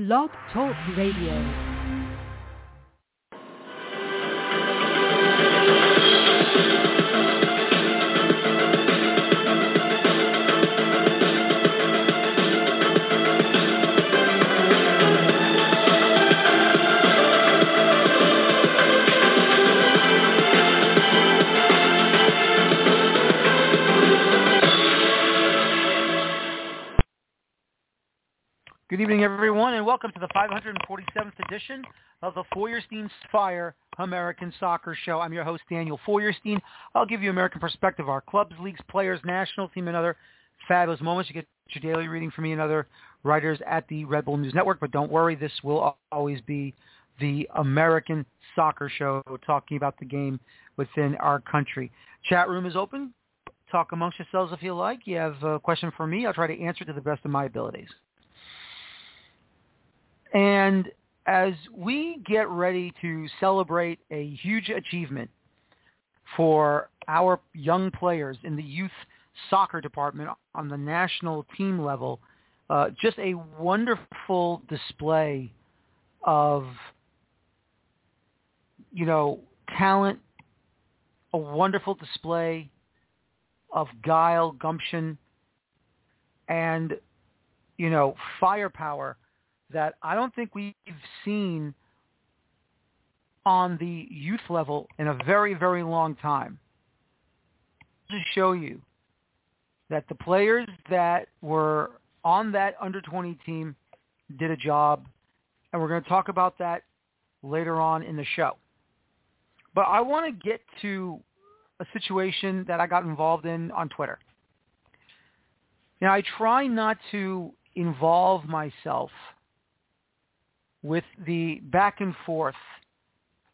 Blog Talk Radio. Good evening, everyone, and welcome to the 547th edition of the Feuerstein Fire American Soccer Show. I'm your host, Daniel Feuerstein. I'll give you American perspective, our clubs, leagues, players, national team, and other fabulous moments. You get your daily reading from me and other writers at the Red Bull News Network, but don't worry, this will always be the American Soccer Show, talking about the game within our country. Chat room is open. Talk amongst yourselves if you like. You have a question for me. I'll try to answer it to the best of my abilities. And as we get ready to celebrate a huge achievement for our young players in the youth soccer department on the national team level, uh, just a wonderful display of, you know, talent, a wonderful display of guile, gumption, and, you know, firepower that I don't think we've seen on the youth level in a very, very long time. To show you that the players that were on that under 20 team did a job, and we're going to talk about that later on in the show. But I want to get to a situation that I got involved in on Twitter. Now, I try not to involve myself with the back and forth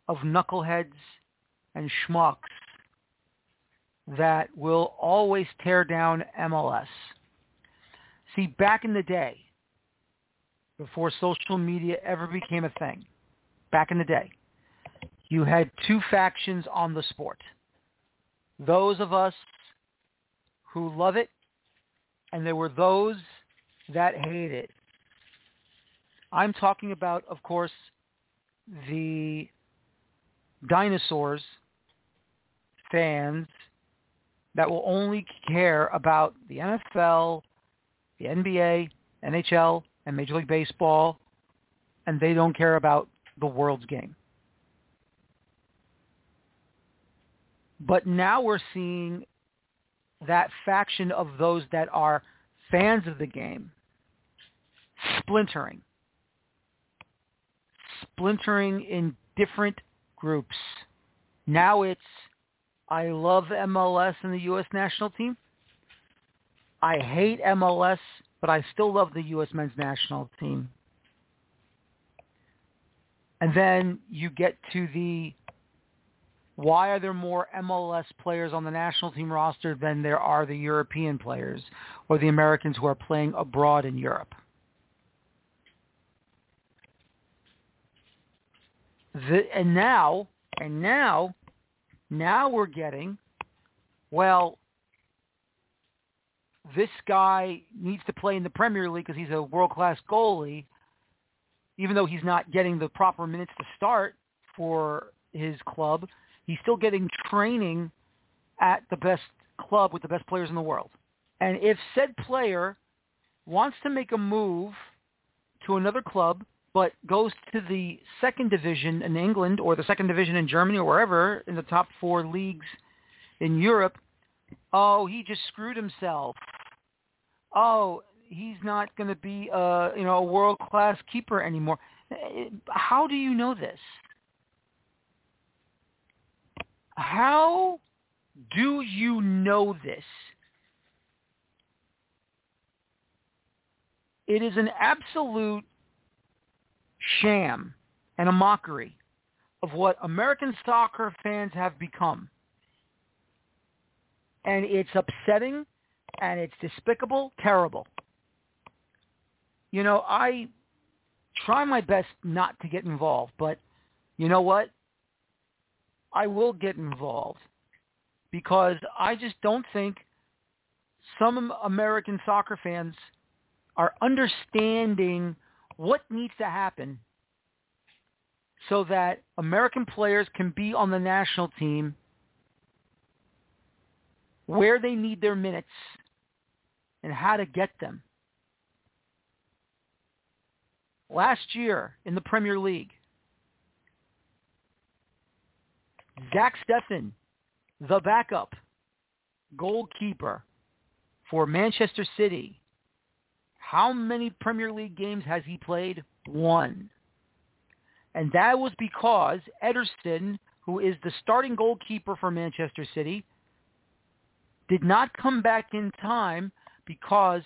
of knuckleheads and schmucks that will always tear down MLS. See, back in the day, before social media ever became a thing, back in the day, you had two factions on the sport. Those of us who love it, and there were those that hate it. I'm talking about, of course, the dinosaurs fans that will only care about the NFL, the NBA, NHL, and Major League Baseball, and they don't care about the world's game. But now we're seeing that faction of those that are fans of the game splintering splintering in different groups. Now it's I love MLS and the U.S. national team. I hate MLS, but I still love the U.S. men's national team. And then you get to the why are there more MLS players on the national team roster than there are the European players or the Americans who are playing abroad in Europe? The, and now, and now, now we're getting, well, this guy needs to play in the Premier League because he's a world-class goalie, even though he's not getting the proper minutes to start for his club. He's still getting training at the best club with the best players in the world. And if said player wants to make a move to another club but goes to the second division in England or the second division in Germany or wherever in the top four leagues in Europe, oh, he just screwed himself. Oh, he's not going to be a you know a world class keeper anymore. How do you know this? How do you know this? It is an absolute sham and a mockery of what American soccer fans have become. And it's upsetting and it's despicable, terrible. You know, I try my best not to get involved, but you know what? I will get involved because I just don't think some American soccer fans are understanding what needs to happen so that American players can be on the national team where they need their minutes and how to get them. Last year in the Premier League, Zach Steffen, the backup goalkeeper for Manchester City, how many Premier League games has he played? One. And that was because Ederson, who is the starting goalkeeper for Manchester City, did not come back in time because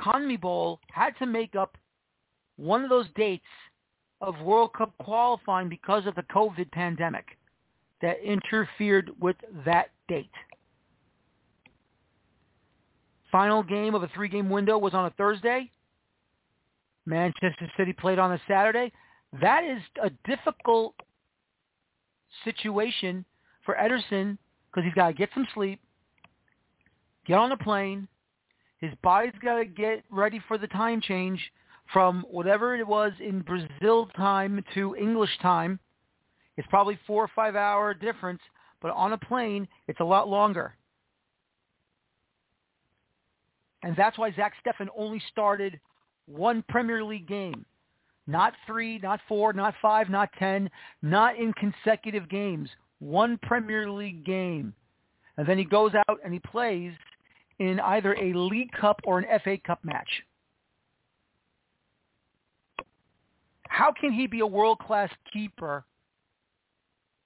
CONMEBOL had to make up one of those dates of World Cup qualifying because of the COVID pandemic that interfered with that date. Final game of a three-game window was on a Thursday. Manchester City played on a Saturday. That is a difficult situation for Ederson because he's got to get some sleep, get on a plane. His body's got to get ready for the time change from whatever it was in Brazil time to English time. It's probably four or five hour difference, but on a plane, it's a lot longer. And that's why Zach Steffen only started one Premier League game. Not three, not four, not five, not ten, not in consecutive games. One Premier League game. And then he goes out and he plays in either a League Cup or an FA Cup match. How can he be a world-class keeper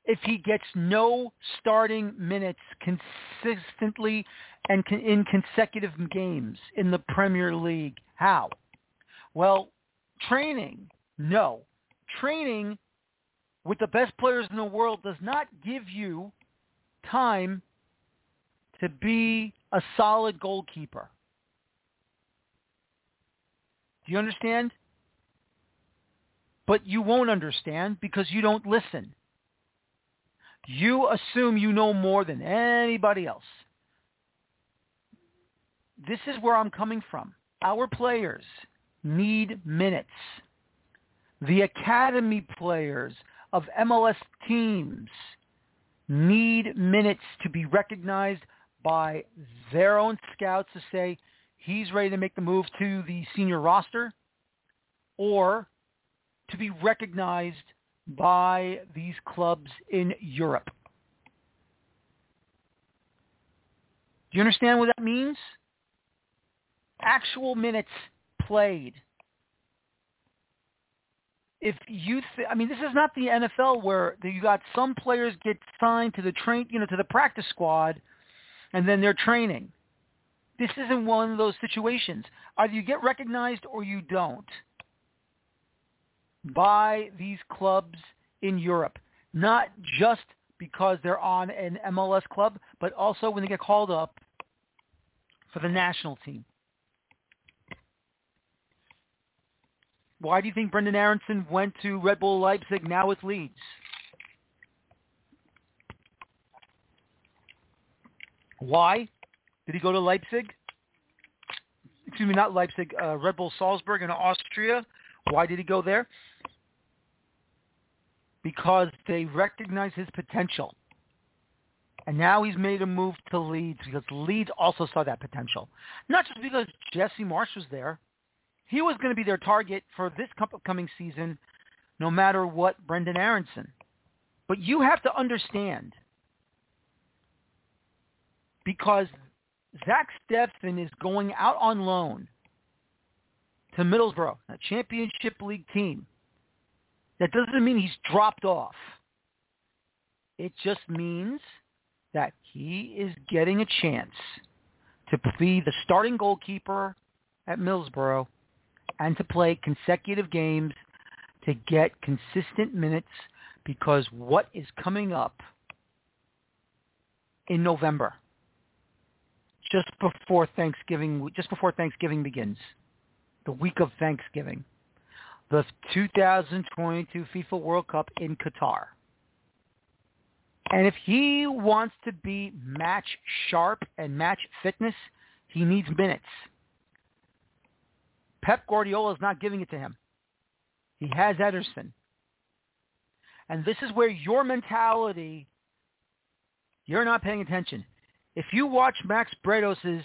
if he gets no starting minutes consistently and in consecutive games in the Premier League? How? Well, training, no. Training with the best players in the world does not give you time to be a solid goalkeeper. Do you understand? But you won't understand because you don't listen. You assume you know more than anybody else. This is where I'm coming from. Our players need minutes. The academy players of MLS teams need minutes to be recognized by their own scouts to say he's ready to make the move to the senior roster or to be recognized by these clubs in Europe. Do you understand what that means? Actual minutes played. If you, th- I mean, this is not the NFL where you got some players get signed to the train, you know, to the practice squad, and then they're training. This isn't one of those situations. Either you get recognized or you don't by these clubs in Europe, not just because they're on an MLS club, but also when they get called up for the national team. Why do you think Brendan Aaronson went to Red Bull Leipzig now with Leeds? Why did he go to Leipzig? Excuse me, not Leipzig, uh, Red Bull Salzburg in Austria. Why did he go there? because they recognize his potential. And now he's made a move to Leeds because Leeds also saw that potential. Not just because Jesse Marsch was there. He was going to be their target for this upcoming season no matter what Brendan Aaronson. But you have to understand because Zach Steffen is going out on loan to Middlesbrough, a championship league team. That doesn't mean he's dropped off. It just means that he is getting a chance to be the starting goalkeeper at Middlesbrough and to play consecutive games to get consistent minutes because what is coming up in November, just before Thanksgiving, just before Thanksgiving begins, the week of Thanksgiving, the 2022 FIFA World Cup in Qatar. And if he wants to be match sharp and match fitness, he needs minutes. Pep Guardiola is not giving it to him. He has Ederson. And this is where your mentality, you're not paying attention. If you watch Max Bretos'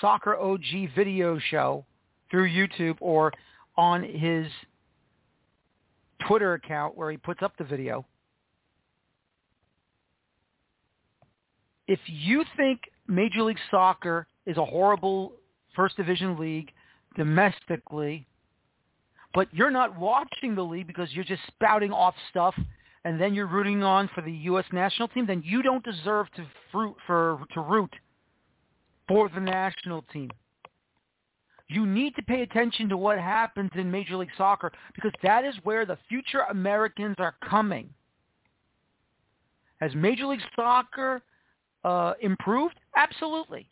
Soccer OG video show through YouTube or on his Twitter account where he puts up the video, if you think Major League Soccer is a horrible first division league domestically, but you're not watching the league because you're just spouting off stuff and then you're rooting on for the U.S. national team, then you don't deserve to fruit for to root for the national team. You need to pay attention to what happens in Major League Soccer because that is where the future Americans are coming. Has Major League Soccer uh, improved? Absolutely.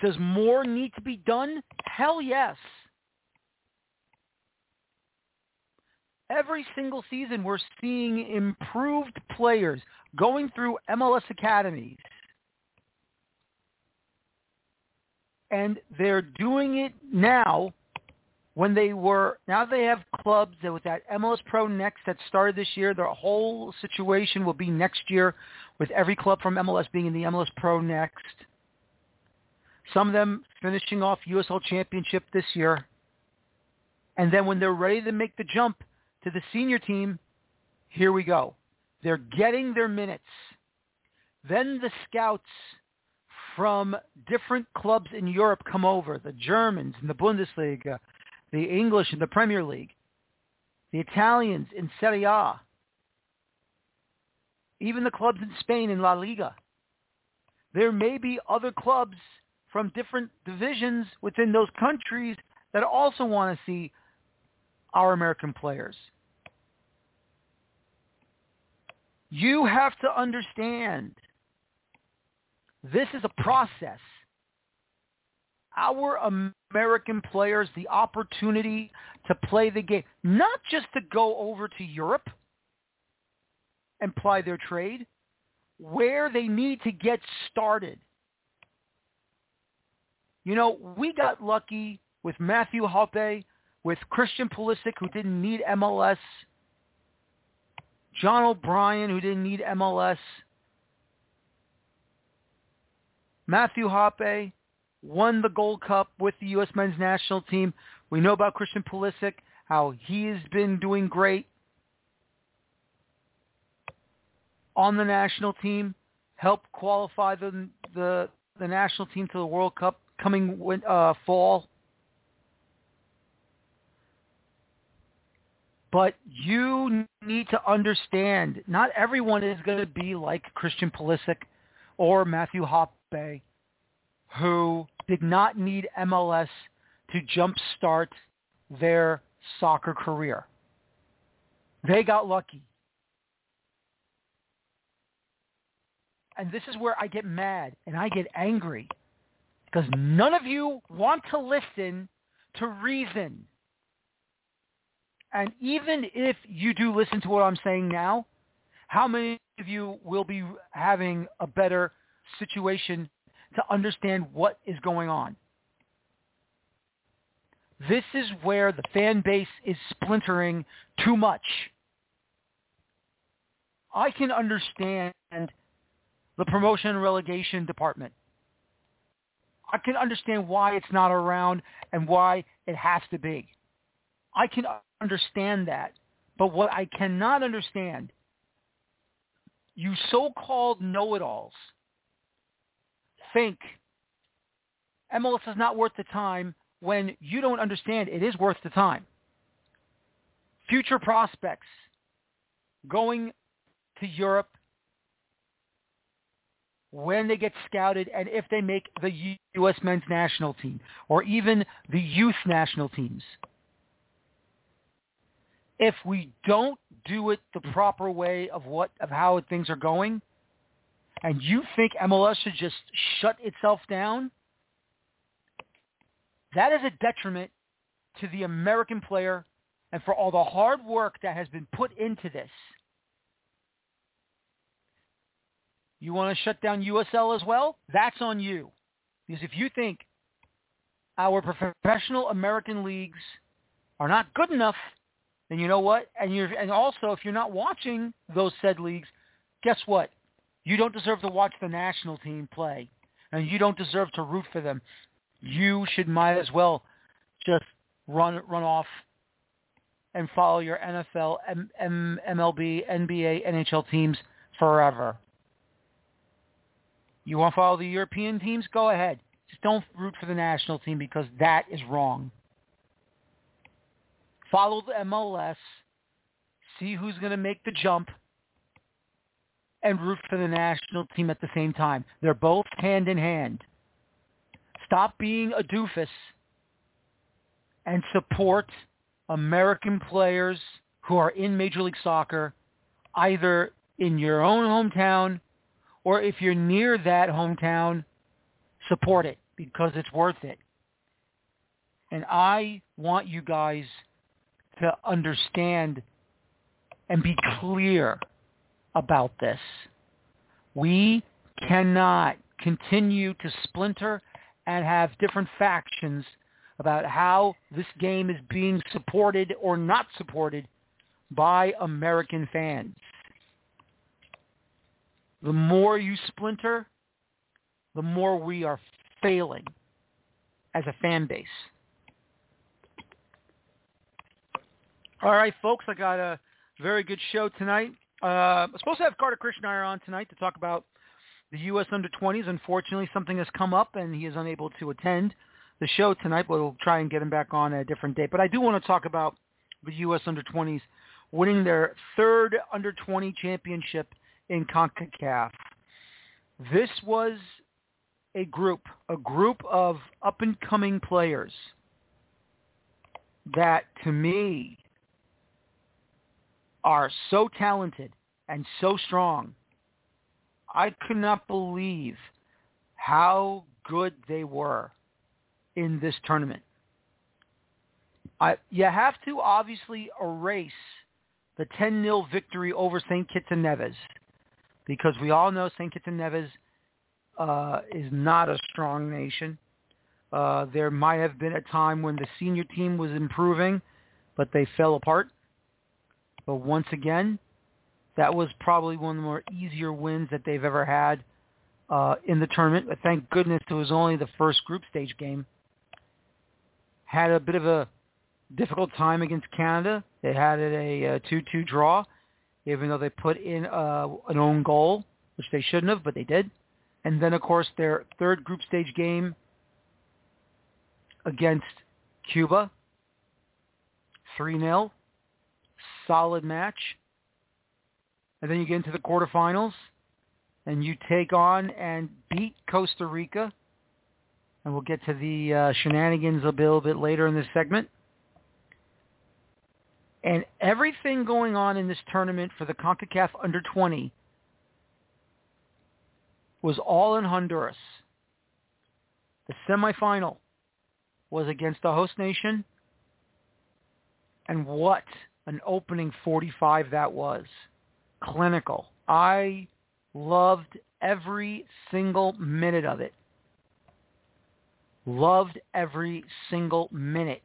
Does more need to be done? Hell yes. Every single season we're seeing improved players going through MLS academies. And they're doing it now when they were now they have clubs that with that MLS Pro Next that started this year, their whole situation will be next year with every club from MLS being in the MLS Pro Next. Some of them finishing off USL Championship this year. And then when they're ready to make the jump to the senior team, here we go. They're getting their minutes. Then the scouts from different clubs in Europe come over, the Germans in the Bundesliga, the English in the Premier League, the Italians in Serie A, even the clubs in Spain in La Liga. There may be other clubs from different divisions within those countries that also want to see our American players. You have to understand this is a process. Our American players the opportunity to play the game, not just to go over to Europe and ply their trade, where they need to get started. You know, we got lucky with Matthew Hoppe, with Christian Pulisic, who didn't need MLS, John O'Brien, who didn't need MLS, Matthew Hoppe won the Gold Cup with the U.S. men's national team. We know about Christian Pulisic, how he has been doing great on the national team, helped qualify the the, the national team to the World Cup coming uh, fall. But you need to understand, not everyone is going to be like Christian Pulisic or Matthew Hoppe, who did not need MLS to jumpstart their soccer career. They got lucky. And this is where I get mad and I get angry because none of you want to listen to reason. And even if you do listen to what I'm saying now, how many of you will be having a better situation to understand what is going on? This is where the fan base is splintering too much. I can understand the promotion and relegation department. I can understand why it's not around and why it has to be. I can understand that. But what I cannot understand, you so-called know-it-alls think MLS is not worth the time when you don't understand it is worth the time. Future prospects going to Europe when they get scouted and if they make the U.S. men's national team or even the youth national teams. If we don't do it the proper way of what of how things are going, and you think MLS should just shut itself down, that is a detriment to the American player and for all the hard work that has been put into this. You want to shut down USL as well? That's on you. Because if you think our professional American leagues are not good enough then you know what? And you're and also if you're not watching those said leagues, guess what? You don't deserve to watch the national team play, and you don't deserve to root for them. You should might as well just run run off and follow your NFL, M- M- MLB, NBA, NHL teams forever. You want to follow the European teams? Go ahead. Just don't root for the national team because that is wrong. Follow the MLS. See who's going to make the jump and root for the national team at the same time. They're both hand in hand. Stop being a doofus and support American players who are in Major League Soccer, either in your own hometown or if you're near that hometown, support it because it's worth it. And I want you guys to understand and be clear about this. We cannot continue to splinter and have different factions about how this game is being supported or not supported by American fans. The more you splinter, the more we are failing as a fan base. All right, folks, I got a very good show tonight. Uh, I'm supposed to have Kartik Krishnaiyer on tonight to talk about the U.S. under-20s. Unfortunately, something has come up, and he is unable to attend the show tonight, but we'll try and get him back on at a different date. But I do want to talk about the U.S. under-20s winning their third under-20 championship in CONCACAF. This was a group, a group of up-and-coming players that, to me, are so talented and so strong. I could not believe how good they were in this tournament. I, you have to obviously erase the 10-0 victory over St. Kitts and Nevis because we all know St. Kitts and Nevis uh, is not a strong nation. Uh, there might have been a time when the senior team was improving, but they fell apart. But once again, that was probably one of the more easier wins that they've ever had uh, in the tournament. But thank goodness it was only the first group stage game. Had a bit of a difficult time against Canada. They had it a, a 2-2 draw, even though they put in uh, an own goal, which they shouldn't have, but they did. And then, of course, their third group stage game against Cuba, 3-0 solid match. And then you get into the quarterfinals and you take on and beat Costa Rica. And we'll get to the uh, shenanigans a little bit later in this segment. And everything going on in this tournament for the CONCACAF under 20 was all in Honduras. The semifinal was against the host nation. And what an opening 45 that was. Clinical. I loved every single minute of it. Loved every single minute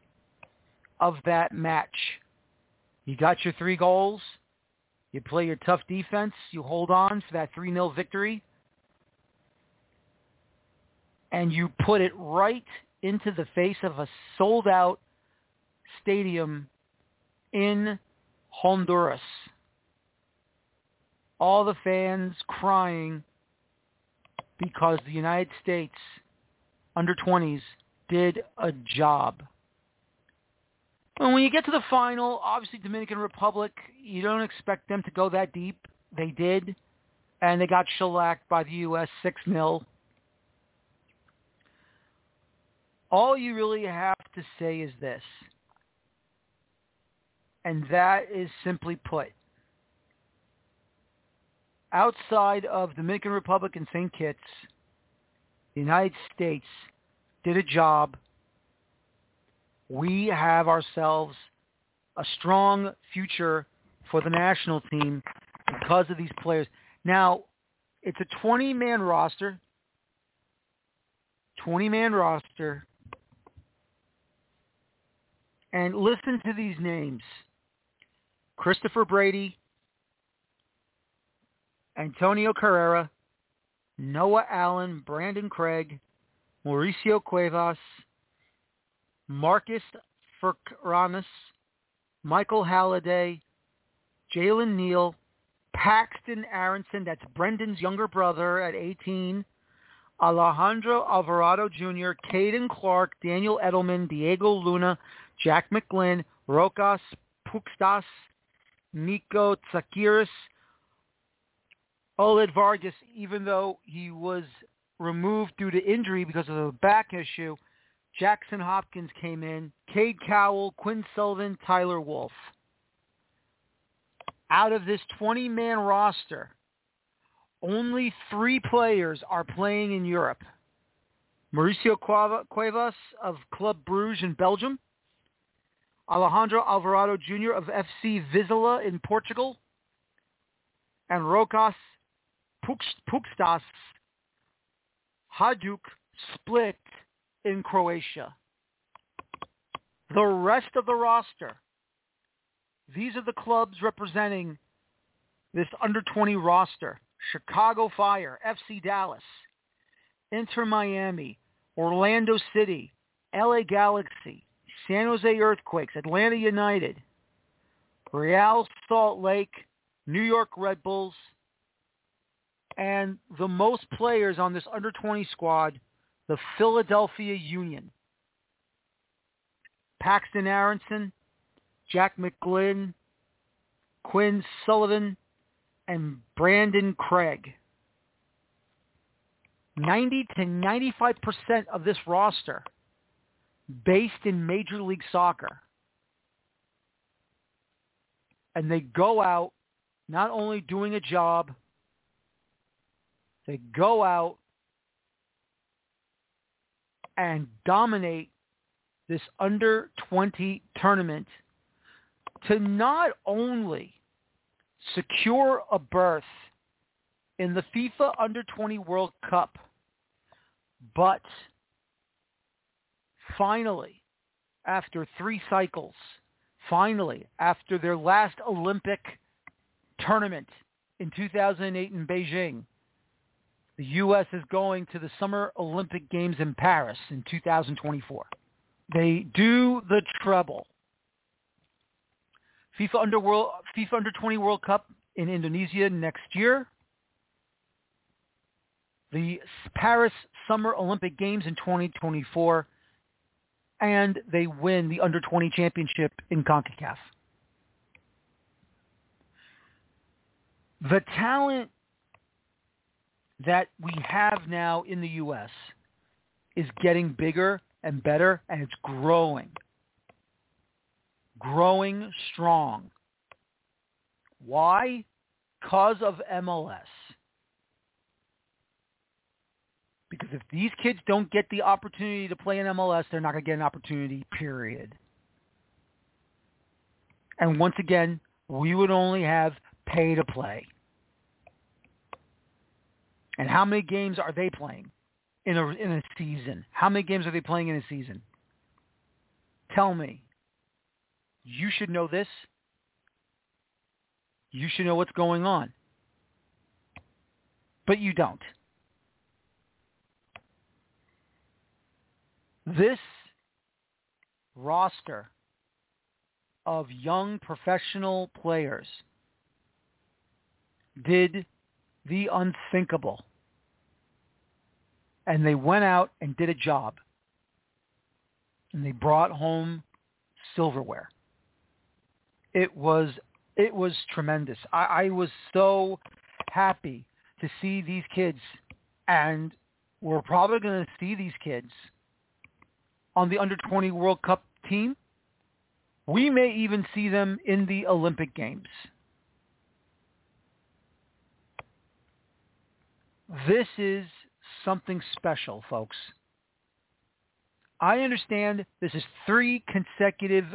of that match. You got your three goals. You play your tough defense. You hold on for that 3-0 victory. And you put it right into the face of a sold-out stadium in Honduras. All the fans crying because the United States under 20s did a job. And when you get to the final, obviously Dominican Republic, you don't expect them to go that deep. They did, and they got shellacked by the U.S. 6-0. All you really have to say is this. And that is simply put, outside of Dominican Republic and St. Kitts, the United States did a job. We have ourselves a strong future for the national team because of these players. Now, it's a 20-man roster, 20-man roster, and listen to these names. Christopher Brady, Antonio Carrera, Noah Allen, Brandon Craig, Mauricio Cuevas, Marcus Ferkranus, Michael Halliday, Jalen Neal, Paxton Aaronson, that's Brendan's younger brother at 18, Alejandro Alvarado Jr., Caden Clark, Daniel Edelman, Diego Luna, Jack McGlynn, Rokas Pukstas, Nico Tsakiris, Obed Vargas, even though he was removed due to injury because of a back issue, Jackson Hopkins came in, Cade Cowell, Quinn Sullivan, Tyler Wolff. Out of this 20-man roster, only three players are playing in Europe. Mauricio Cuevas of Club Bruges in Belgium, Alejandro Alvarado Jr. of FC Vizela in Portugal, and Rokas Pukstas Hajduk Split in Croatia. The rest of the roster, these are the clubs representing this under 20 roster. Chicago Fire, FC Dallas, Inter Miami, Orlando City, LA Galaxy, San Jose Earthquakes, Atlanta United, Real Salt Lake, New York Red Bulls, and the most players on this under 20 squad, the Philadelphia Union. Paxton Aaronson, Jack McGlynn, Quinn Sullivan, and Brandon Craig. 90 to 95% of this roster based in Major League Soccer. And they go out not only doing a job, they go out and dominate this under 20 tournament to not only secure a berth in the FIFA Under 20 World Cup, but finally, after three cycles, finally, after their last Olympic tournament in 2008 in Beijing, the U.S. is going to the Summer Olympic Games in Paris in 2024. They do the treble FIFA Under World FIFA Under 20 World Cup in Indonesia next year. The Paris Summer Olympic Games in 2024 and they win the under 20 championship in CONCACAF. The talent that we have now in the U.S. is getting bigger and better, and it's growing growing strong. Why? Because of MLS. Because if these kids don't get the opportunity to play in MLS, they're not going to get an opportunity, period. And once again, we would only have pay to play. And how many games are they playing in a in a season? How many games are they playing in a season? Tell me. You should know this. You should know what's going on. But you don't. This roster of young professional players did the unthinkable. And they went out and did a job. And they brought home silverware it was it was tremendous. I, I was so happy to see these kids, and we're probably going to see these kids on the under-20 World Cup team. We may even see them in the Olympic Games. This is something special, folks. I understand this is three consecutive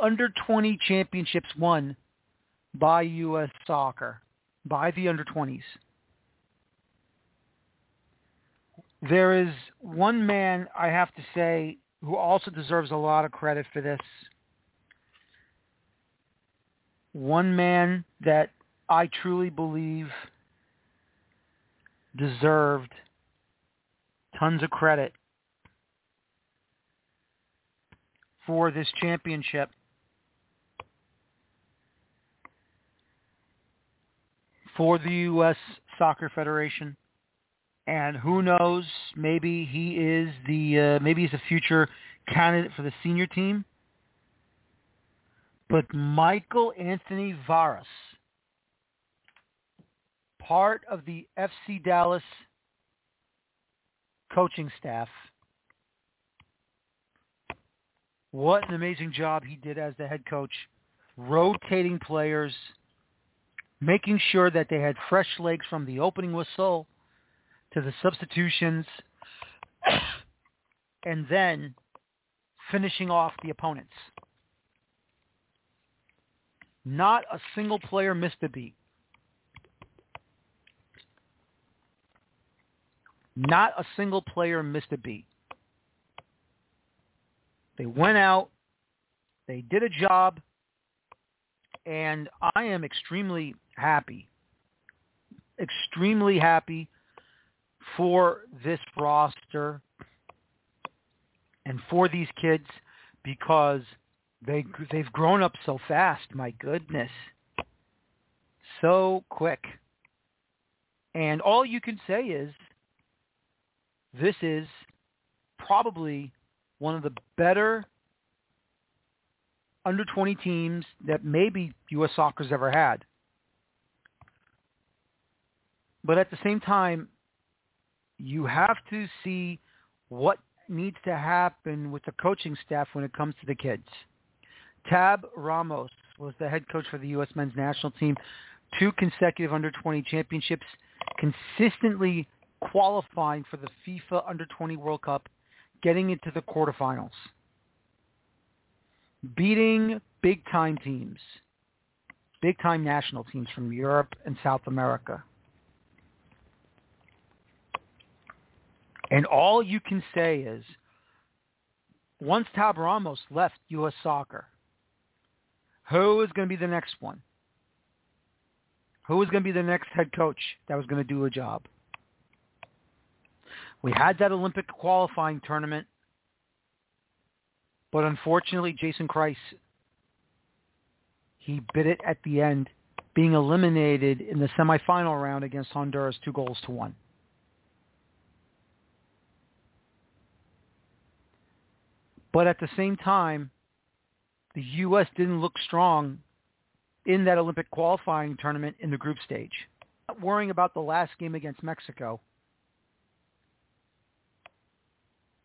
under-20 championships won by U.S. soccer, by the under-20s. There is one man I have to say who also deserves a lot of credit for this. one man that I truly believe deserved tons of credit for this championship. For the U.S. Soccer Federation. And who knows, maybe he is the, uh, maybe he's a future candidate for the senior team. But Michael Anthony Varas, part of the FC Dallas coaching staff, what an amazing job he did as the head coach, rotating players, making sure that they had fresh legs from the opening whistle to the substitutions, and then finishing off the opponents. Not a single player missed a beat. Not a single player missed a beat. They went out, they did a job, and I am extremely happy, extremely happy for this roster and for these kids because they they've grown up so fast. My goodness, so quick. And all you can say is this is probably one of the better under 20 teams that maybe U.S. Soccer's ever had. But at the same time, you have to see what needs to happen with the coaching staff when it comes to the kids. Tab Ramos was the head coach for the U.S. men's national team, two consecutive under-20 championships, consistently qualifying for the FIFA under-20 World Cup, getting into the quarterfinals, beating big-time teams, big-time national teams from Europe and South America. And all you can say is, once Tab Ramos left U.S. Soccer, who is going to be the next one? Who is going to be the next head coach that was going to do a job? We had that Olympic qualifying tournament, but unfortunately, Jason Kreis, he bit it at the end, being eliminated in the semifinal round against Honduras, two goals to one. But at the same time, the U.S. didn't look strong in that Olympic qualifying tournament in the group stage. Not worrying about the last game against Mexico.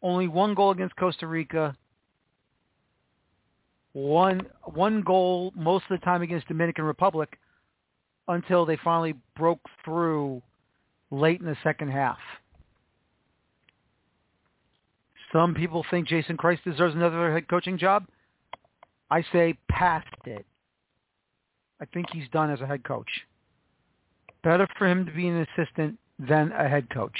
Only one goal against Costa Rica. One one goal most of the time against Dominican Republic until they finally broke through late in the second half. Some people think Jason Kreis deserves another head coaching job. I say past it. I think he's done as a head coach. Better for him to be an assistant than a head coach.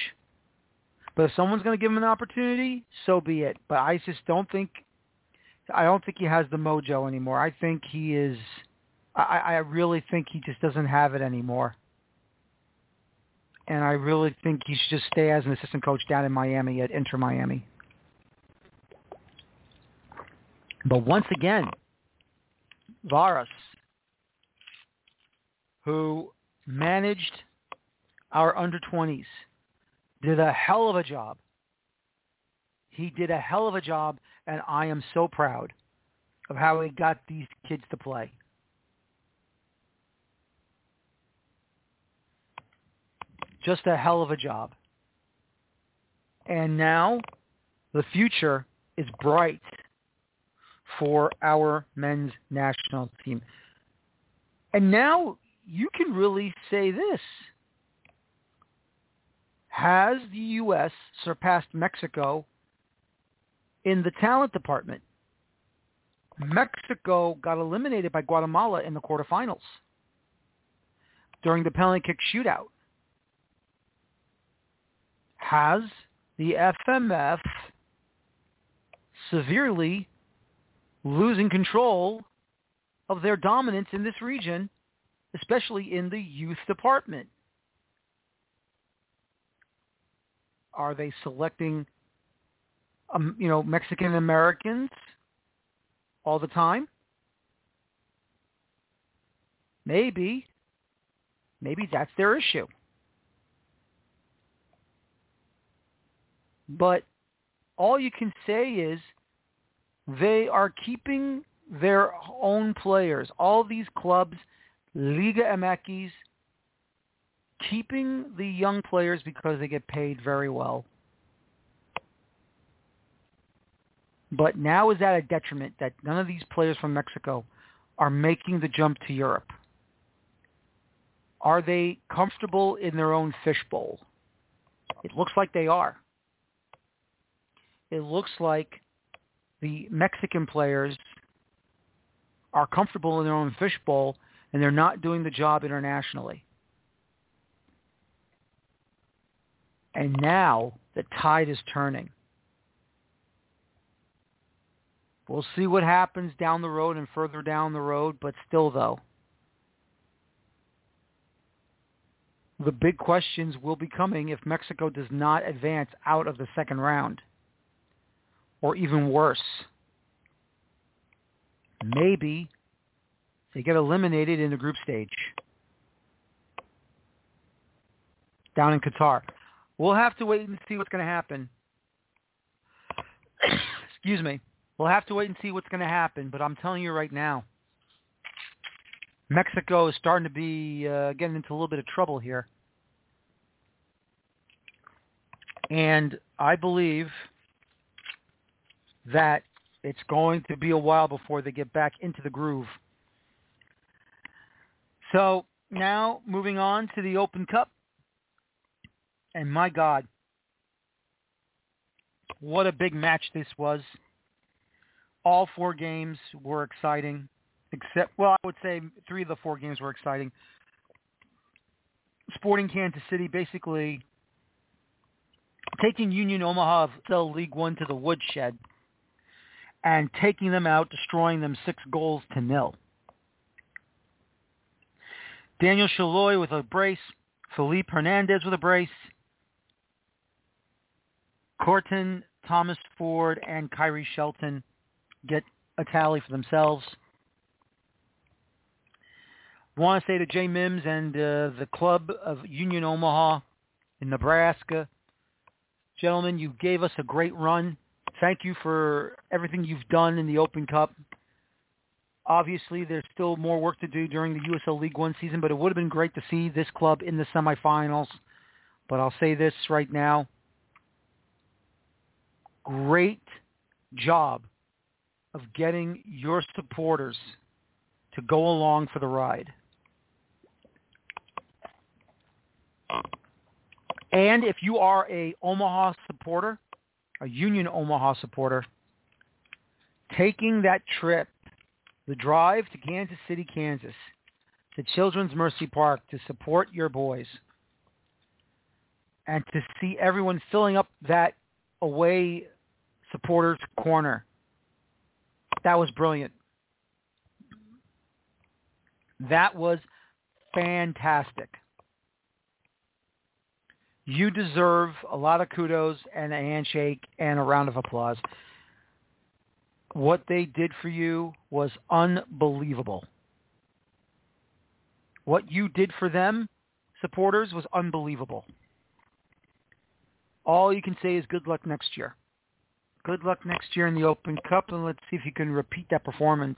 But if someone's going to give him an opportunity, so be it. But I just don't think, I don't think he has the mojo anymore. I think he is, I, I really think he just doesn't have it anymore. And I really think he should just stay as an assistant coach down in Miami at Inter Miami. But once again, Varas, who managed our under-20s, did a hell of a job. He did a hell of a job, and I am so proud of how he got these kids to play. Just a hell of a job. And now the future is bright for our men's national team. And now you can really say this. Has the U.S. surpassed Mexico in the talent department? Mexico got eliminated by Guatemala in the quarterfinals during the penalty kick shootout. Has the FMF severely losing control of their dominance in this region, especially in the youth department. Are they selecting, um, you know, Mexican Americans all the time? Maybe. Maybe that's their issue. But all you can say is they are keeping their own players. All these clubs, Liga MX, keeping the young players because they get paid very well. But now is at a detriment that none of these players from Mexico are making the jump to Europe. Are they comfortable in their own fishbowl? It looks like they are. It looks like the Mexican players are comfortable in their own fishbowl and they're not doing the job internationally. And now the tide is turning. We'll see what happens down the road and further down the road, but still though, the big questions will be coming if Mexico does not advance out of the second round. Or even worse, maybe they get eliminated in the group stage down in Qatar. We'll have to wait and see what's going to happen. Excuse me. We'll have to wait and see what's going to happen, but I'm telling you right now, Mexico is starting to be uh, getting into a little bit of trouble here. And I believe that it's going to be a while before they get back into the groove. So now moving on to the Open Cup. And my God, what a big match this was. All four games were exciting, except, well, I would say three of the four games were exciting. Sporting Kansas City basically taking Union Omaha of League One to the woodshed and taking them out, destroying them six goals to nil. Daniel Salloi with a brace, Felipe Hernandez with a brace, Corton, Thomas Ford, and Khiry Shelton get a tally for themselves. Want to say to Jay Mims and uh, the club of Union Omaha in Nebraska, gentlemen, you gave us a great run. Thank you for everything you've done in the Open Cup. Obviously, there's still more work to do during the USL League One season, but it would have been great to see this club in the semifinals. But I'll say this right now. Great job of getting your supporters to go along for the ride. And if you are a Omaha supporter, a Union Omaha supporter, taking that trip, the drive to Kansas City, Kansas, to Children's Mercy Park to support your boys, and to see everyone filling up that away supporters corner. That was brilliant. That was fantastic you deserve a lot of kudos and a handshake and a round of applause. What they did for you was unbelievable. What you did for them, supporters, was unbelievable. All you can say is good luck next year. Good luck next year in the Open Cup, and let's see if you can repeat that performance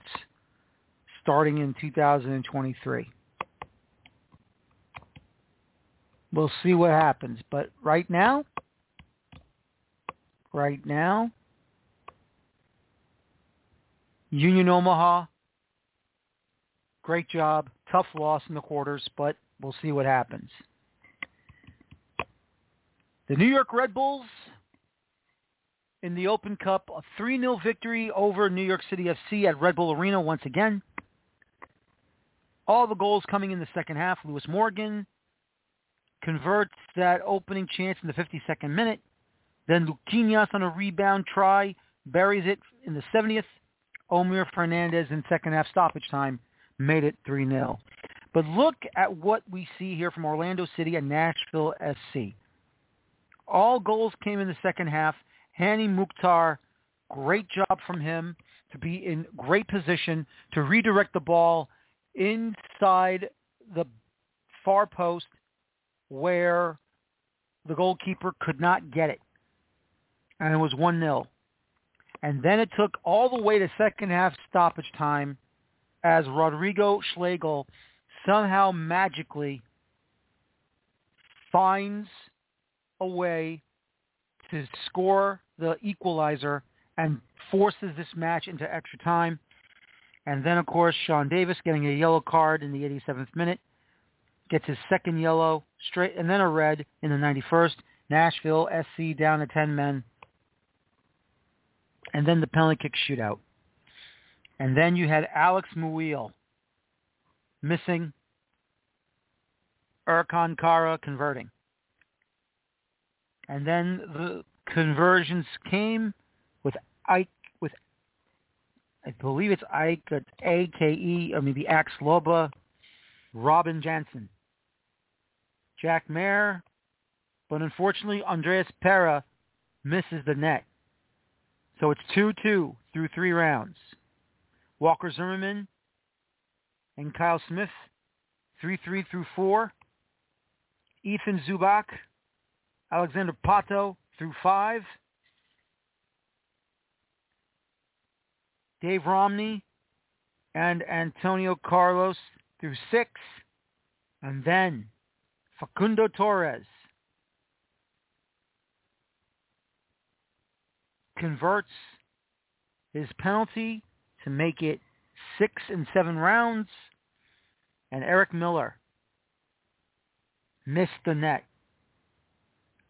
starting in 2023. We'll see what happens. But right now, right now, Union Omaha, great job. Tough loss in the quarters, but we'll see what happens. The New York Red Bulls in the Open Cup, a 3-0 victory over New York City FC at Red Bull Arena once again. All the goals coming in the second half. Lewis Morgan, converts that opening chance in the 52nd minute. Then Luquinhas on a rebound try buries it in the 70th. Omir Fernandez in second half stoppage time made it 3-0. But look at what we see here from Orlando City and Nashville SC. All goals came in the second half. Hany Mukhtar, great job from him to be in great position to redirect the ball inside the far post where the goalkeeper could not get it. And it was 1-0. And then it took all the way to second half stoppage time as Rodrigo Schlegel somehow magically finds a way to score the equalizer and forces this match into extra time. And then, of course, Sean Davis getting a yellow card in the 87th minute, gets his second yellow straight, and then a red in the 91st. Nashville SC down to 10 men. And then the penalty kick shootout. And then you had Alex Muyl missing, Ercan Kara converting. And then the conversions came with Ike, with I believe it's Ike, A-K-E, or maybe Axe Loba, Robin Jansen, Jack Maher, but unfortunately Andres Perea misses the net. So it's 2-2 through three rounds. Walker Zimmerman and Kyle Smith, 3-3 through 4. Ethan Zubak, Alexandre Pato through 5. Dave Romney and Antonio Carlos through 6. And then Facundo Torres converts his penalty to make it six and seven rounds. And Eric Miller missed the net.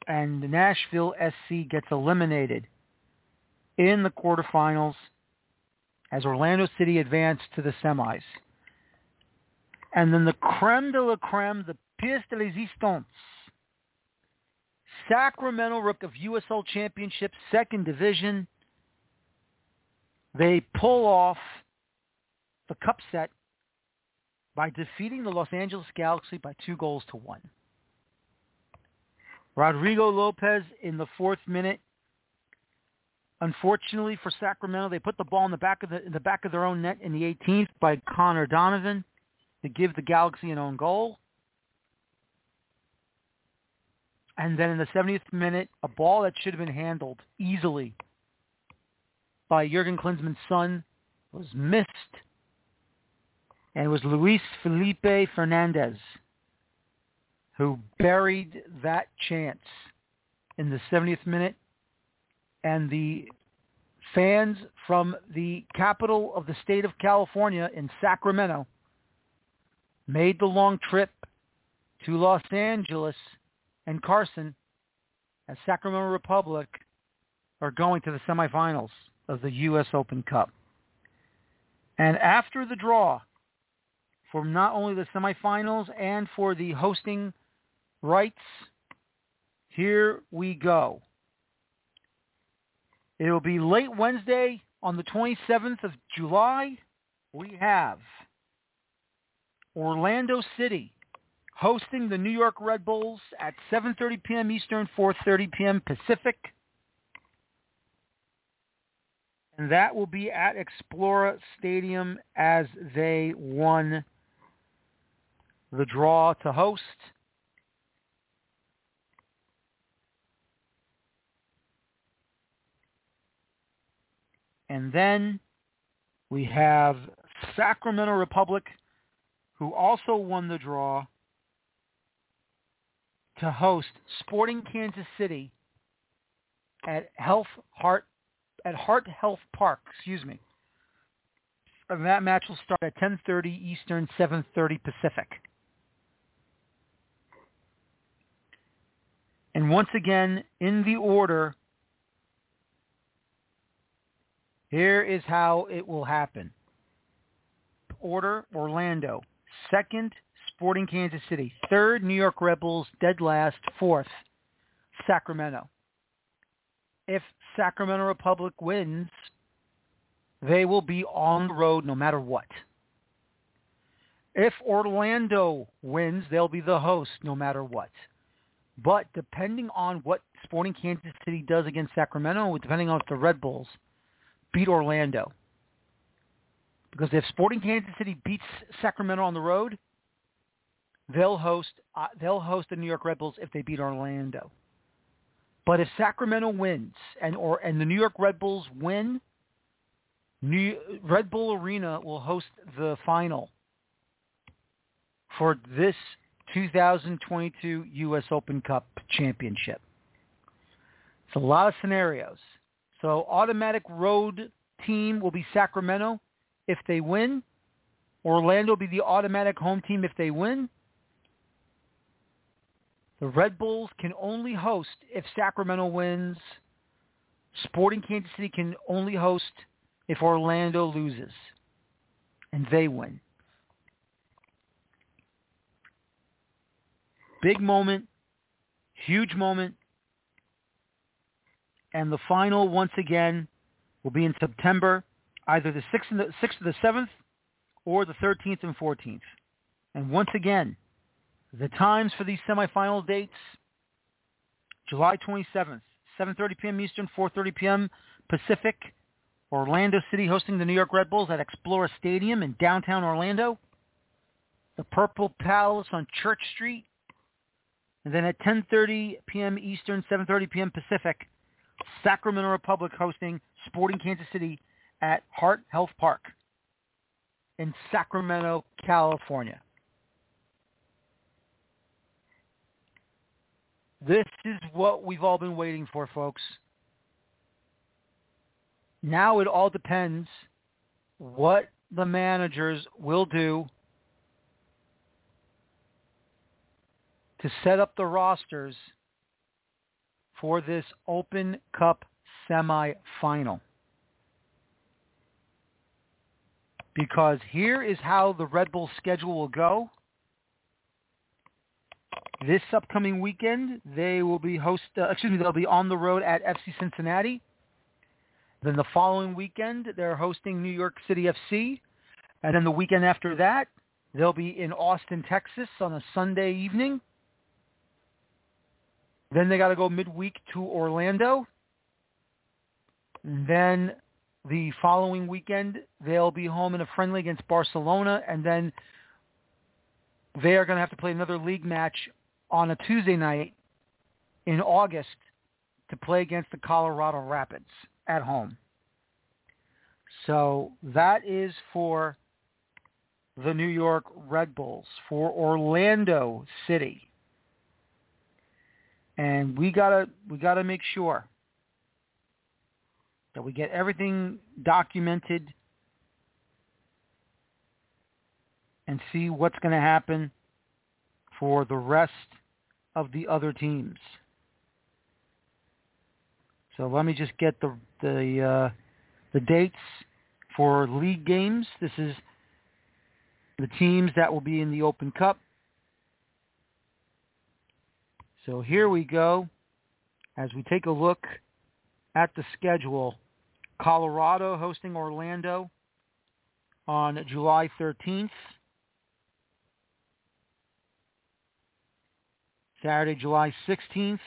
And Nashville SC gets eliminated in the quarterfinals as Orlando City advanced to the semis. And then the creme de la creme, the pièce de résistance, Sacramento Rook of USL Championship, second division. They pull off the cup set by defeating the Los Angeles Galaxy by two goals to one. Rodrigo Lopez in the fourth minute. Unfortunately for Sacramento, they put the ball in the back of the in the back of their own net in the 18th by Connor Donovan to give the Galaxy an own goal. And then in the 70th minute, a ball that should have been handled easily by Jurgen Klinsmann's son was missed. And it was Luis Felipe Fernandez who buried that chance in the 70th minute. And the fans from the capital of the state of California in Sacramento made the long trip to Los Angeles and Carson as Sacramento Republic are going to the semifinals of the U.S. Open Cup. And after the draw for not only the semifinals and for the hosting rights, here we go. It will be late Wednesday on the 27th of July. We have Orlando City hosting the New York Red Bulls at 7.30 p.m. Eastern, 4.30 p.m. Pacific. And that will be at Exploria Stadium as they won the draw to host. And then we have Sacramento Republic, who also won the draw to host Sporting Kansas City at Health Heart at Heart Health Park, excuse me. And that match will start at 10:30 Eastern, 7:30 Pacific. And once again, in the order, here is how it will happen. Order Orlando. Second, Sporting Kansas City. Third, New York Rebels, Dead last. Fourth, Sacramento. If Sacramento Republic wins, they will be on the road no matter what. If Orlando wins, they'll be the host no matter what. But depending on what Sporting Kansas City does against Sacramento, depending on if the Red Bulls beat Orlando. Because if Sporting Kansas City beats Sacramento on the road, they'll host uh, they'll host the New York Red Bulls if they beat Orlando. But if Sacramento wins and or and the New York Red Bulls win, New Red Bull Arena will host the final for this 2022 U.S. Open Cup Championship. It's a lot of scenarios. So automatic road team will be Sacramento if they win. Orlando will be the automatic home team if they win. The Red Bulls can only host if Sacramento wins. Sporting Kansas City can only host if Orlando loses. And they win. Big moment, huge moment. And the final, once again, will be in September, either the 6th, and the 6th or the 7th, or the 13th and 14th. And once again, the times for these semifinal dates, July 27th, 7.30 p.m. Eastern, 4.30 p.m. Pacific, Orlando City hosting the New York Red Bulls at Exploria Stadium in downtown Orlando. The Purple Palace on Church Street, and then at 10.30 p.m. Eastern, 7.30 p.m. Pacific, Sacramento Republic hosting Sporting Kansas City at Heart Health Park in Sacramento, California. This is what we've all been waiting for, folks. Now it all depends what the managers will do to set up the rosters for this Open Cup semifinal. Because here is how the Red Bull schedule will go. This upcoming weekend, they will be host. Uh, excuse me, they'll be on the road at FC Cincinnati. Then the following weekend, they're hosting New York City FC, and then the weekend after that, they'll be in Austin, Texas, on a Sunday evening. Then they got to go midweek to Orlando. And then the following weekend, they'll be home in a friendly against Barcelona, and then they are going to have to play another league match on a Tuesday night in August to play against the Colorado Rapids at home. So that is for the New York Red Bulls. For Orlando City, and we gotta we gotta make sure that we get everything documented and see what's going to happen for the rest of the other teams. So let me just get the the uh, the dates for league games. This is the teams that will be in the Open Cup. So here we go as we take a look at the schedule. Colorado hosting Orlando on July 13th. Saturday, July 16th.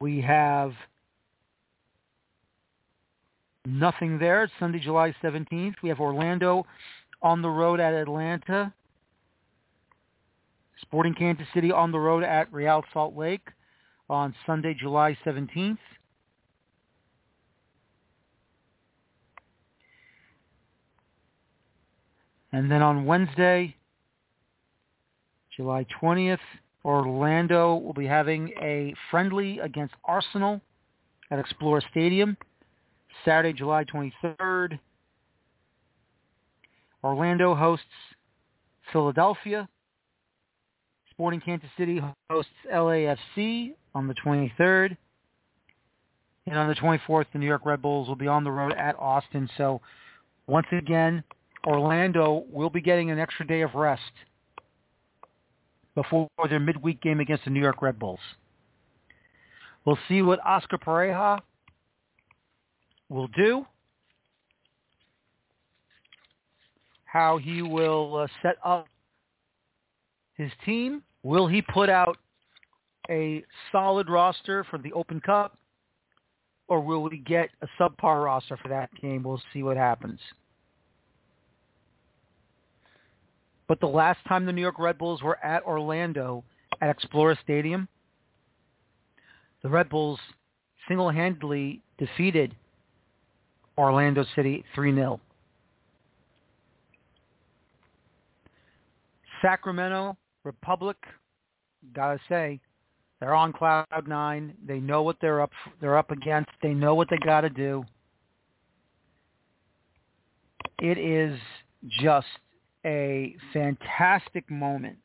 We have nothing there. It's Sunday, July 17th. We have Orlando on the road at Atlanta. Sporting Kansas City on the road at Real Salt Lake on Sunday, July 17th. And then on Wednesday, July 20th, Orlando will be having a friendly against Arsenal at Exploria Stadium. Saturday, July 23rd, Orlando hosts Philadelphia. Sporting Kansas City hosts LAFC on the 23rd. And on the 24th, the New York Red Bulls will be on the road at Austin. So once again, Orlando will be getting an extra day of rest before their midweek game against the New York Red Bulls. We'll see what Oscar Pareja will do, how he will uh, set up his team. Will he put out a solid roster for the Open Cup, or will we get a subpar roster for that game? We'll see what happens. But the last time the New York Red Bulls were at Orlando at Exploria Stadium, the Red Bulls single-handedly defeated Orlando City 3-0. Sacramento Republic, gotta say, they're on cloud nine. They know what they're up they're up against. They know what they got to do. It is just a fantastic moment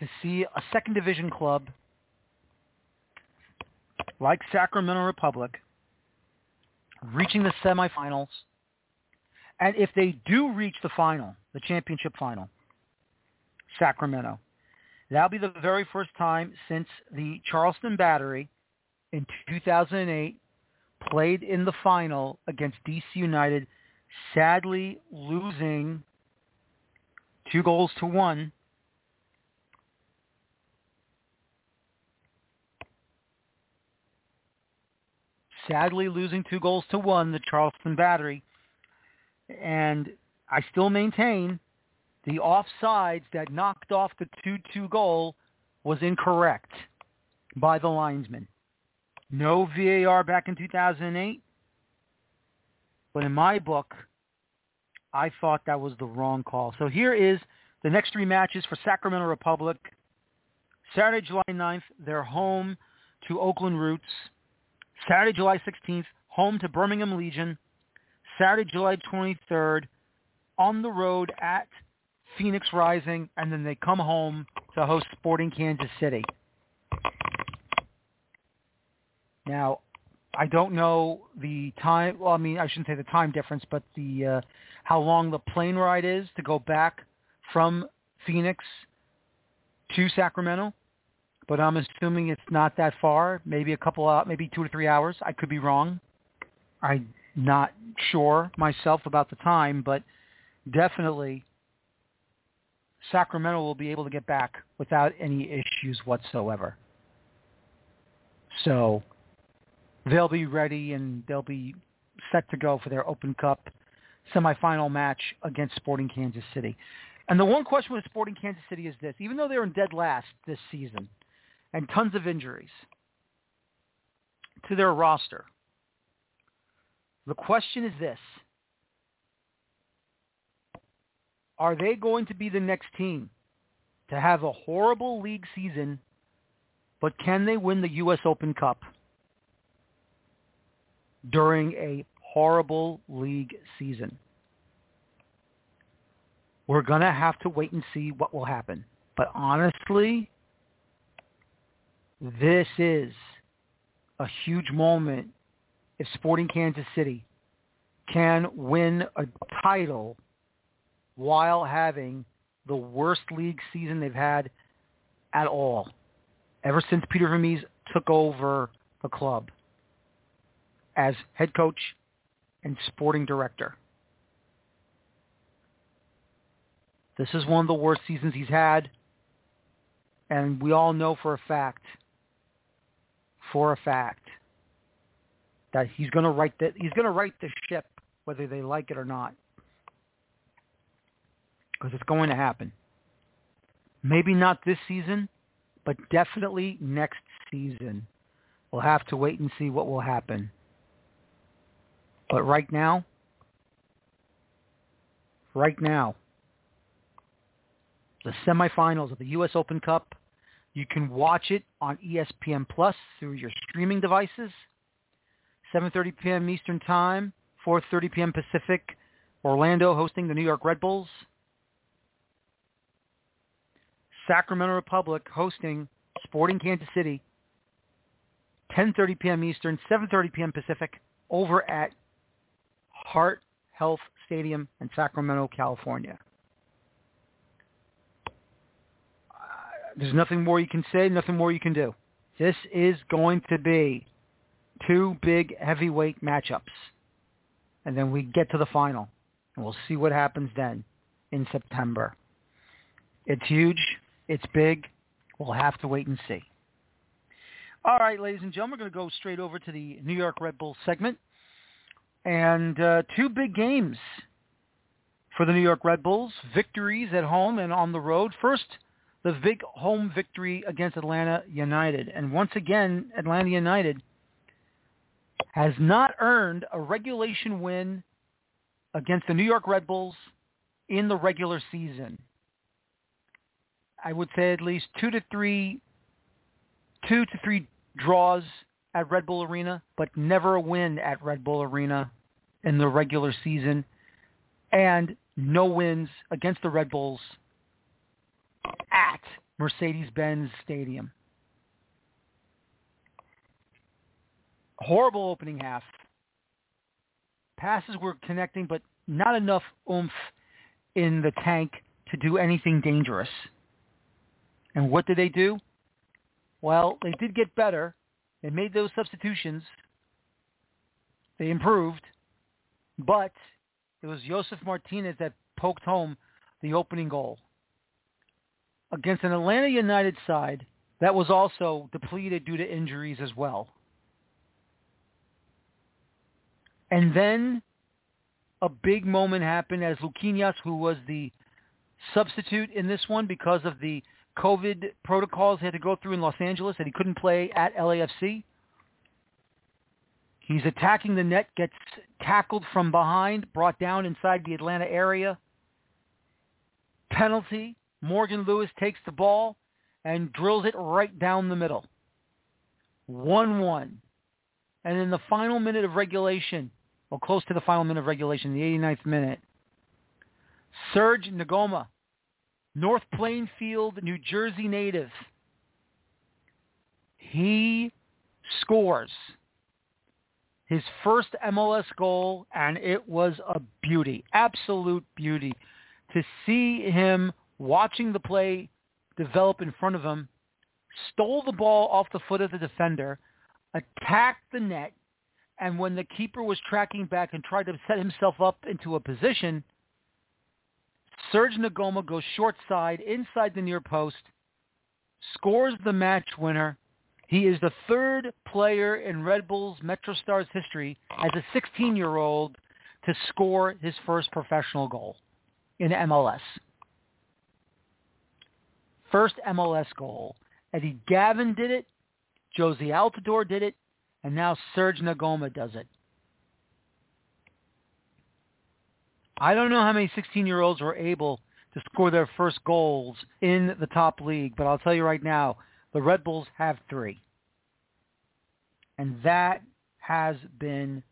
to see a second division club like Sacramento Republic reaching the semifinals. And if they do reach the final, the championship final, Sacramento, That'll be the very first time since the Charleston Battery in 2008 played in the final against DC United, sadly losing two goals to one. Sadly losing two goals to one, the Charleston Battery. And I still maintain the offsides that knocked off the 2-2 goal was incorrect by the linesman. No VAR back in 2008. But in my book, I thought that was the wrong call. So here is the next three matches for Sacramento Republic. Saturday, July 9th, they're home to Oakland Roots. Saturday, July 16th, home to Birmingham Legion. Saturday, July 23rd, on the road at Phoenix Rising, and then they come home to host Sporting Kansas City. Now, I don't know the time. Well, I mean, I shouldn't say the time difference, but the uh, how long the plane ride is to go back from Phoenix to Sacramento. But I'm assuming it's not that far. Maybe a couple out, maybe two to three hours. I could be wrong. I'm not sure myself about the time, but definitely Sacramento will be able to get back without any issues whatsoever. So they'll be ready and they'll be set to go for their Open Cup semifinal match against Sporting Kansas City. And the one question with Sporting Kansas City is this. Even though they're in dead last this season and tons of injuries to their roster, the question is this. Are they going to be the next team to have a horrible league season, but can they win the U.S. Open Cup during a horrible league season? We're going to have to wait and see what will happen. But honestly, this is a huge moment if Sporting Kansas City can win a title while having the worst league season they've had at all ever since Peter Vermes took over the club as head coach and sporting director. This is one of the worst seasons he's had, and we all know for a fact, for a fact, that he's going to write that he's going to right the ship, whether they like it or not because it's going to happen. Maybe not this season, but definitely next season. We'll have to wait and see what will happen. But right now, right now, the semifinals of the U.S. Open Cup, you can watch it on ESPN Plus through your streaming devices. 7.30 p.m. Eastern Time, 4.30 p.m. Pacific, Orlando hosting the New York Red Bulls. Sacramento Republic hosting Sporting Kansas City, 10:30 p.m. Eastern, 7:30 p.m. Pacific, over at Heart Health Stadium in Sacramento, California. Uh, there's nothing more you can say, nothing more you can do. This is going to be two big heavyweight matchups. and then we get to the final, and we'll see what happens then in September. It's huge. It's big. We'll have to wait and see. All right, ladies and gentlemen, we're going to go straight over to the New York Red Bull segment. And uh, two big games for the New York Red Bulls, victories at home and on the road. First, the big home victory against Atlanta United. And once again, Atlanta United has not earned a regulation win against the New York Red Bulls in the regular season. I would say at least two to three, two to three draws at Red Bull Arena, but never a win at Red Bull Arena in the regular season, and no wins against the Red Bulls at Mercedes-Benz Stadium. Horrible opening half. Passes were connecting, but not enough oomph in the tank to do anything dangerous. And what did they do? Well, they did get better. They made those substitutions. They improved. But it was Josef Martinez that poked home the opening goal. Against an Atlanta United side that was also depleted due to injuries as well. And then a big moment happened as Luquinhas, who was the substitute in this one because of the COVID protocols he had to go through in Los Angeles that he couldn't play at LAFC. He's attacking the net, gets tackled from behind, brought down inside the Atlanta area. Penalty. Morgan Lewis takes the ball and drills it right down the middle. 1-1. And in the final minute of regulation, or close to the final minute of regulation, the 89th minute, Serge Ngoma, North Plainfield, New Jersey native, he scores his first MLS goal, and it was a beauty, absolute beauty, to see him watching the play develop in front of him, stole the ball off the foot of the defender, attacked the net, and when the keeper was tracking back and tried to set himself up into a position, Serge Ngoma goes short side inside the near post, scores the match winner. He is the third player in Red Bull's MetroStars history as a 16-year-old to score his first professional goal in MLS. First MLS goal. Eddie Gaven did it. Jozy Altidore did it and now Serge Ngoma does it. I don't know how many 16-year-olds were able to score their first goals in the top league, but I'll tell you right now, the Red Bulls have three. And that has been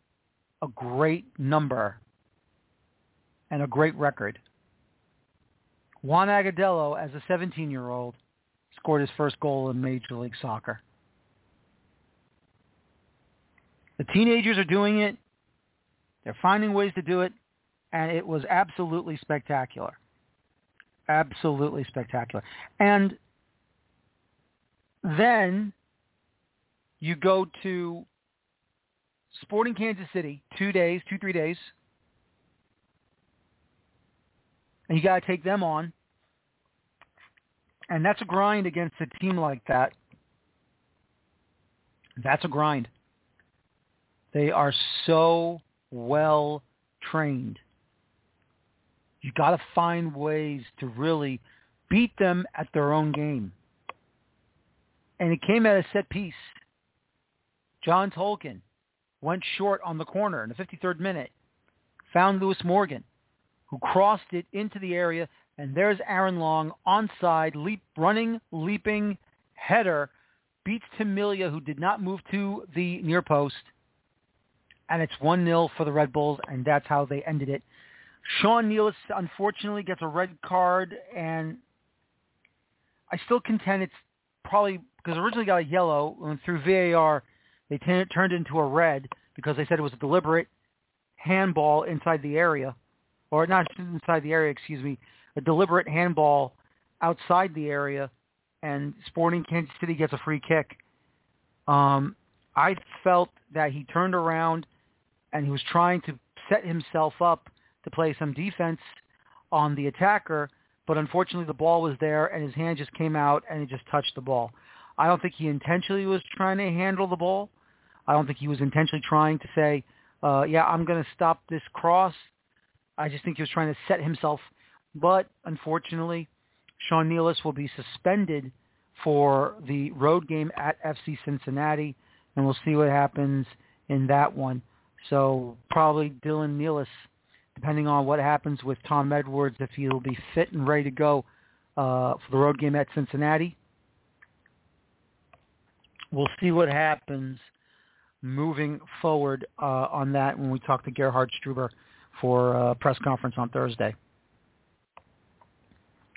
a great number and a great record. Juan Agudelo, as a 17-year-old, scored his first goal in Major League Soccer. The teenagers are doing it. They're finding ways to do it, and it was absolutely spectacular. Absolutely spectacular. And then you go to Sporting Kansas City, two days, two, three days, and you got to take them on. And that's a grind against a team like that. That's a grind. They are so well trained. You got to find ways to really beat them at their own game. And it came at a set piece. John Tolkin went short on the corner in the 53rd minute, found Lewis Morgan, who crossed it into the area, and there's Aaron Long onside, leap, running, leaping header, beats Tim Melia, who did not move to the near post, and it's 1-0 for the Red Bulls, and that's how they ended it. Sean Nealis, unfortunately, gets a red card, and I still contend it's probably because originally got a yellow, and through VAR they t- turned into a red because they said it was a deliberate handball inside the area, or not inside the area, excuse me, a deliberate handball outside the area, and Sporting Kansas City gets a free kick. Um, I felt that he turned around and he was trying to set himself up to play some defense on the attacker, but unfortunately the ball was there and his hand just came out and he just touched the ball. I don't think he intentionally was trying to handle the ball. I don't think he was intentionally trying to say, uh, yeah, I'm going to stop this cross. I just think he was trying to set himself. But unfortunately, Sean Nealis will be suspended for the road game at FC Cincinnati, and we'll see what happens in that one. So probably Dylan Nealis, depending on what happens with Tom Edwards, if he'll be fit and ready to go uh, for the road game at Cincinnati. We'll see what happens moving forward uh, on that when we talk to Gerhard Struber for a press conference on Thursday.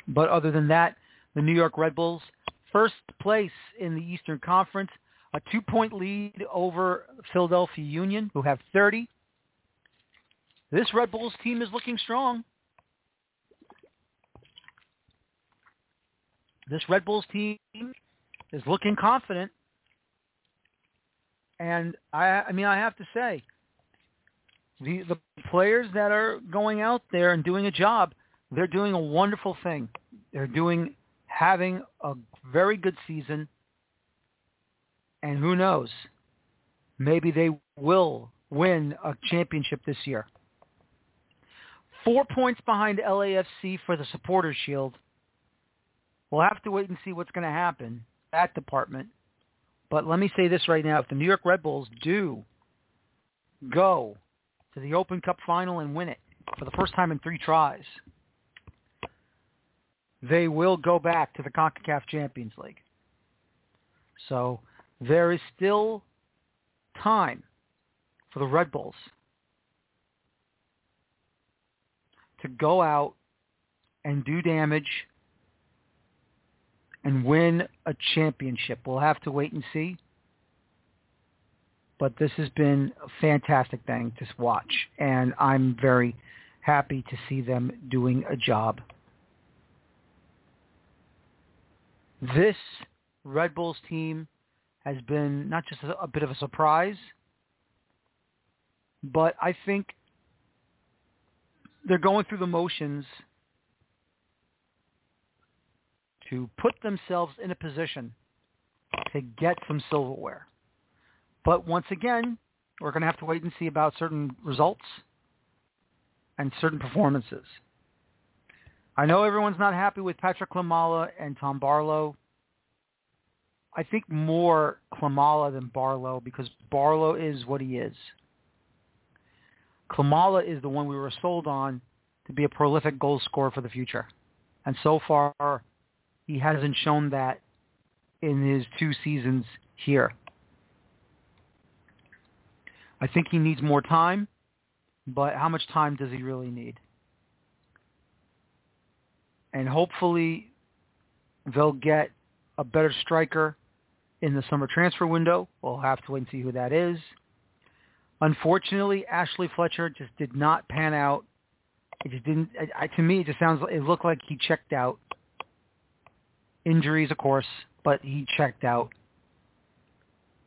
But other than that, the New York Red Bulls, first place in the Eastern Conference, a two-point lead over Philadelphia Union, who have 30. This Red Bulls team is looking strong. This Red Bulls team is looking confident. And I, I mean, I have to say, the the players that are going out there and doing a job, they're doing a wonderful thing. They're doing having a very good season, and who knows, maybe they will win a championship this year. Four points behind LAFC for the Supporters Shield. We'll have to wait and see what's going to happen that department. But let me say this right now. If the New York Red Bulls do go to the Open Cup final and win it for the first time in three tries, they will go back to the CONCACAF Champions League. So there is still time for the Red Bulls to go out and do damage and win a championship. We'll have to wait and see. But this has been a fantastic thing to watch, and I'm very happy to see them doing a job. This Red Bulls team has been not just a, bit of a surprise, but I think they're going through the motions to put themselves in a position to get some silverware. But once again, we're going to have to wait and see about certain results and certain performances. I know everyone's not happy with Patrick Klimala and Tom Barlow. I think more Klimala than Barlow because Barlow is what he is. Klimala is the one we were sold on to be a prolific goal scorer for the future. And so far, he hasn't shown that in his two seasons here. I think he needs more time, but how much time does he really need? And hopefully they'll get a better striker in the summer transfer window. We'll have to wait and see who that is. Unfortunately, Ashley Fletcher just did not pan out. It just didn't. I, to me, it just sounds. It looked like he checked out Injuries, of course, but he checked out.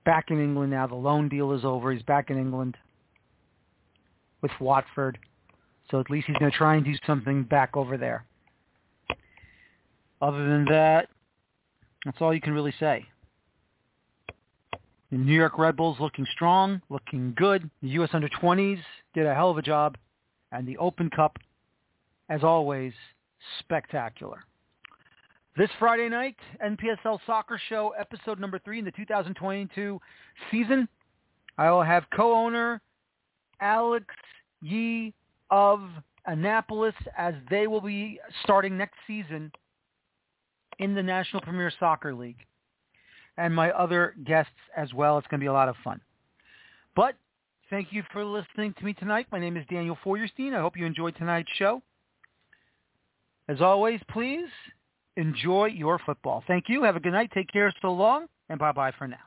Back in England now. The loan deal is over. He's back in England with Watford. So at least he's going to try and do something back over there. Other than that, that's all you can really say. The New York Red Bulls looking strong, looking good. The U.S. Under 20s did a hell of a job. And the Open Cup, as always, spectacular. This Friday night, NPSL Soccer Show, episode number three in the 2022 season. I will have co-owner Alex Yee of Annapolis as they will be starting next season in the National Premier Soccer League. And my other guests as well. It's going to be a lot of fun. But thank you for listening to me tonight. My name is Daniel Feuerstein. I hope you enjoyed tonight's show. As always, please enjoy your football. Thank you. Have a good night. Take care. So long, and bye-bye for now.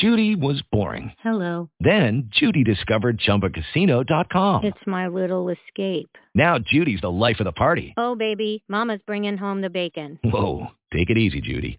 Judy was boring. Hello. Then Judy discovered ChumbaCasino.com. It's my little escape. Now Judy's the life of the party. Oh, baby, mama's bringing home the bacon. Whoa, take it easy, Judy.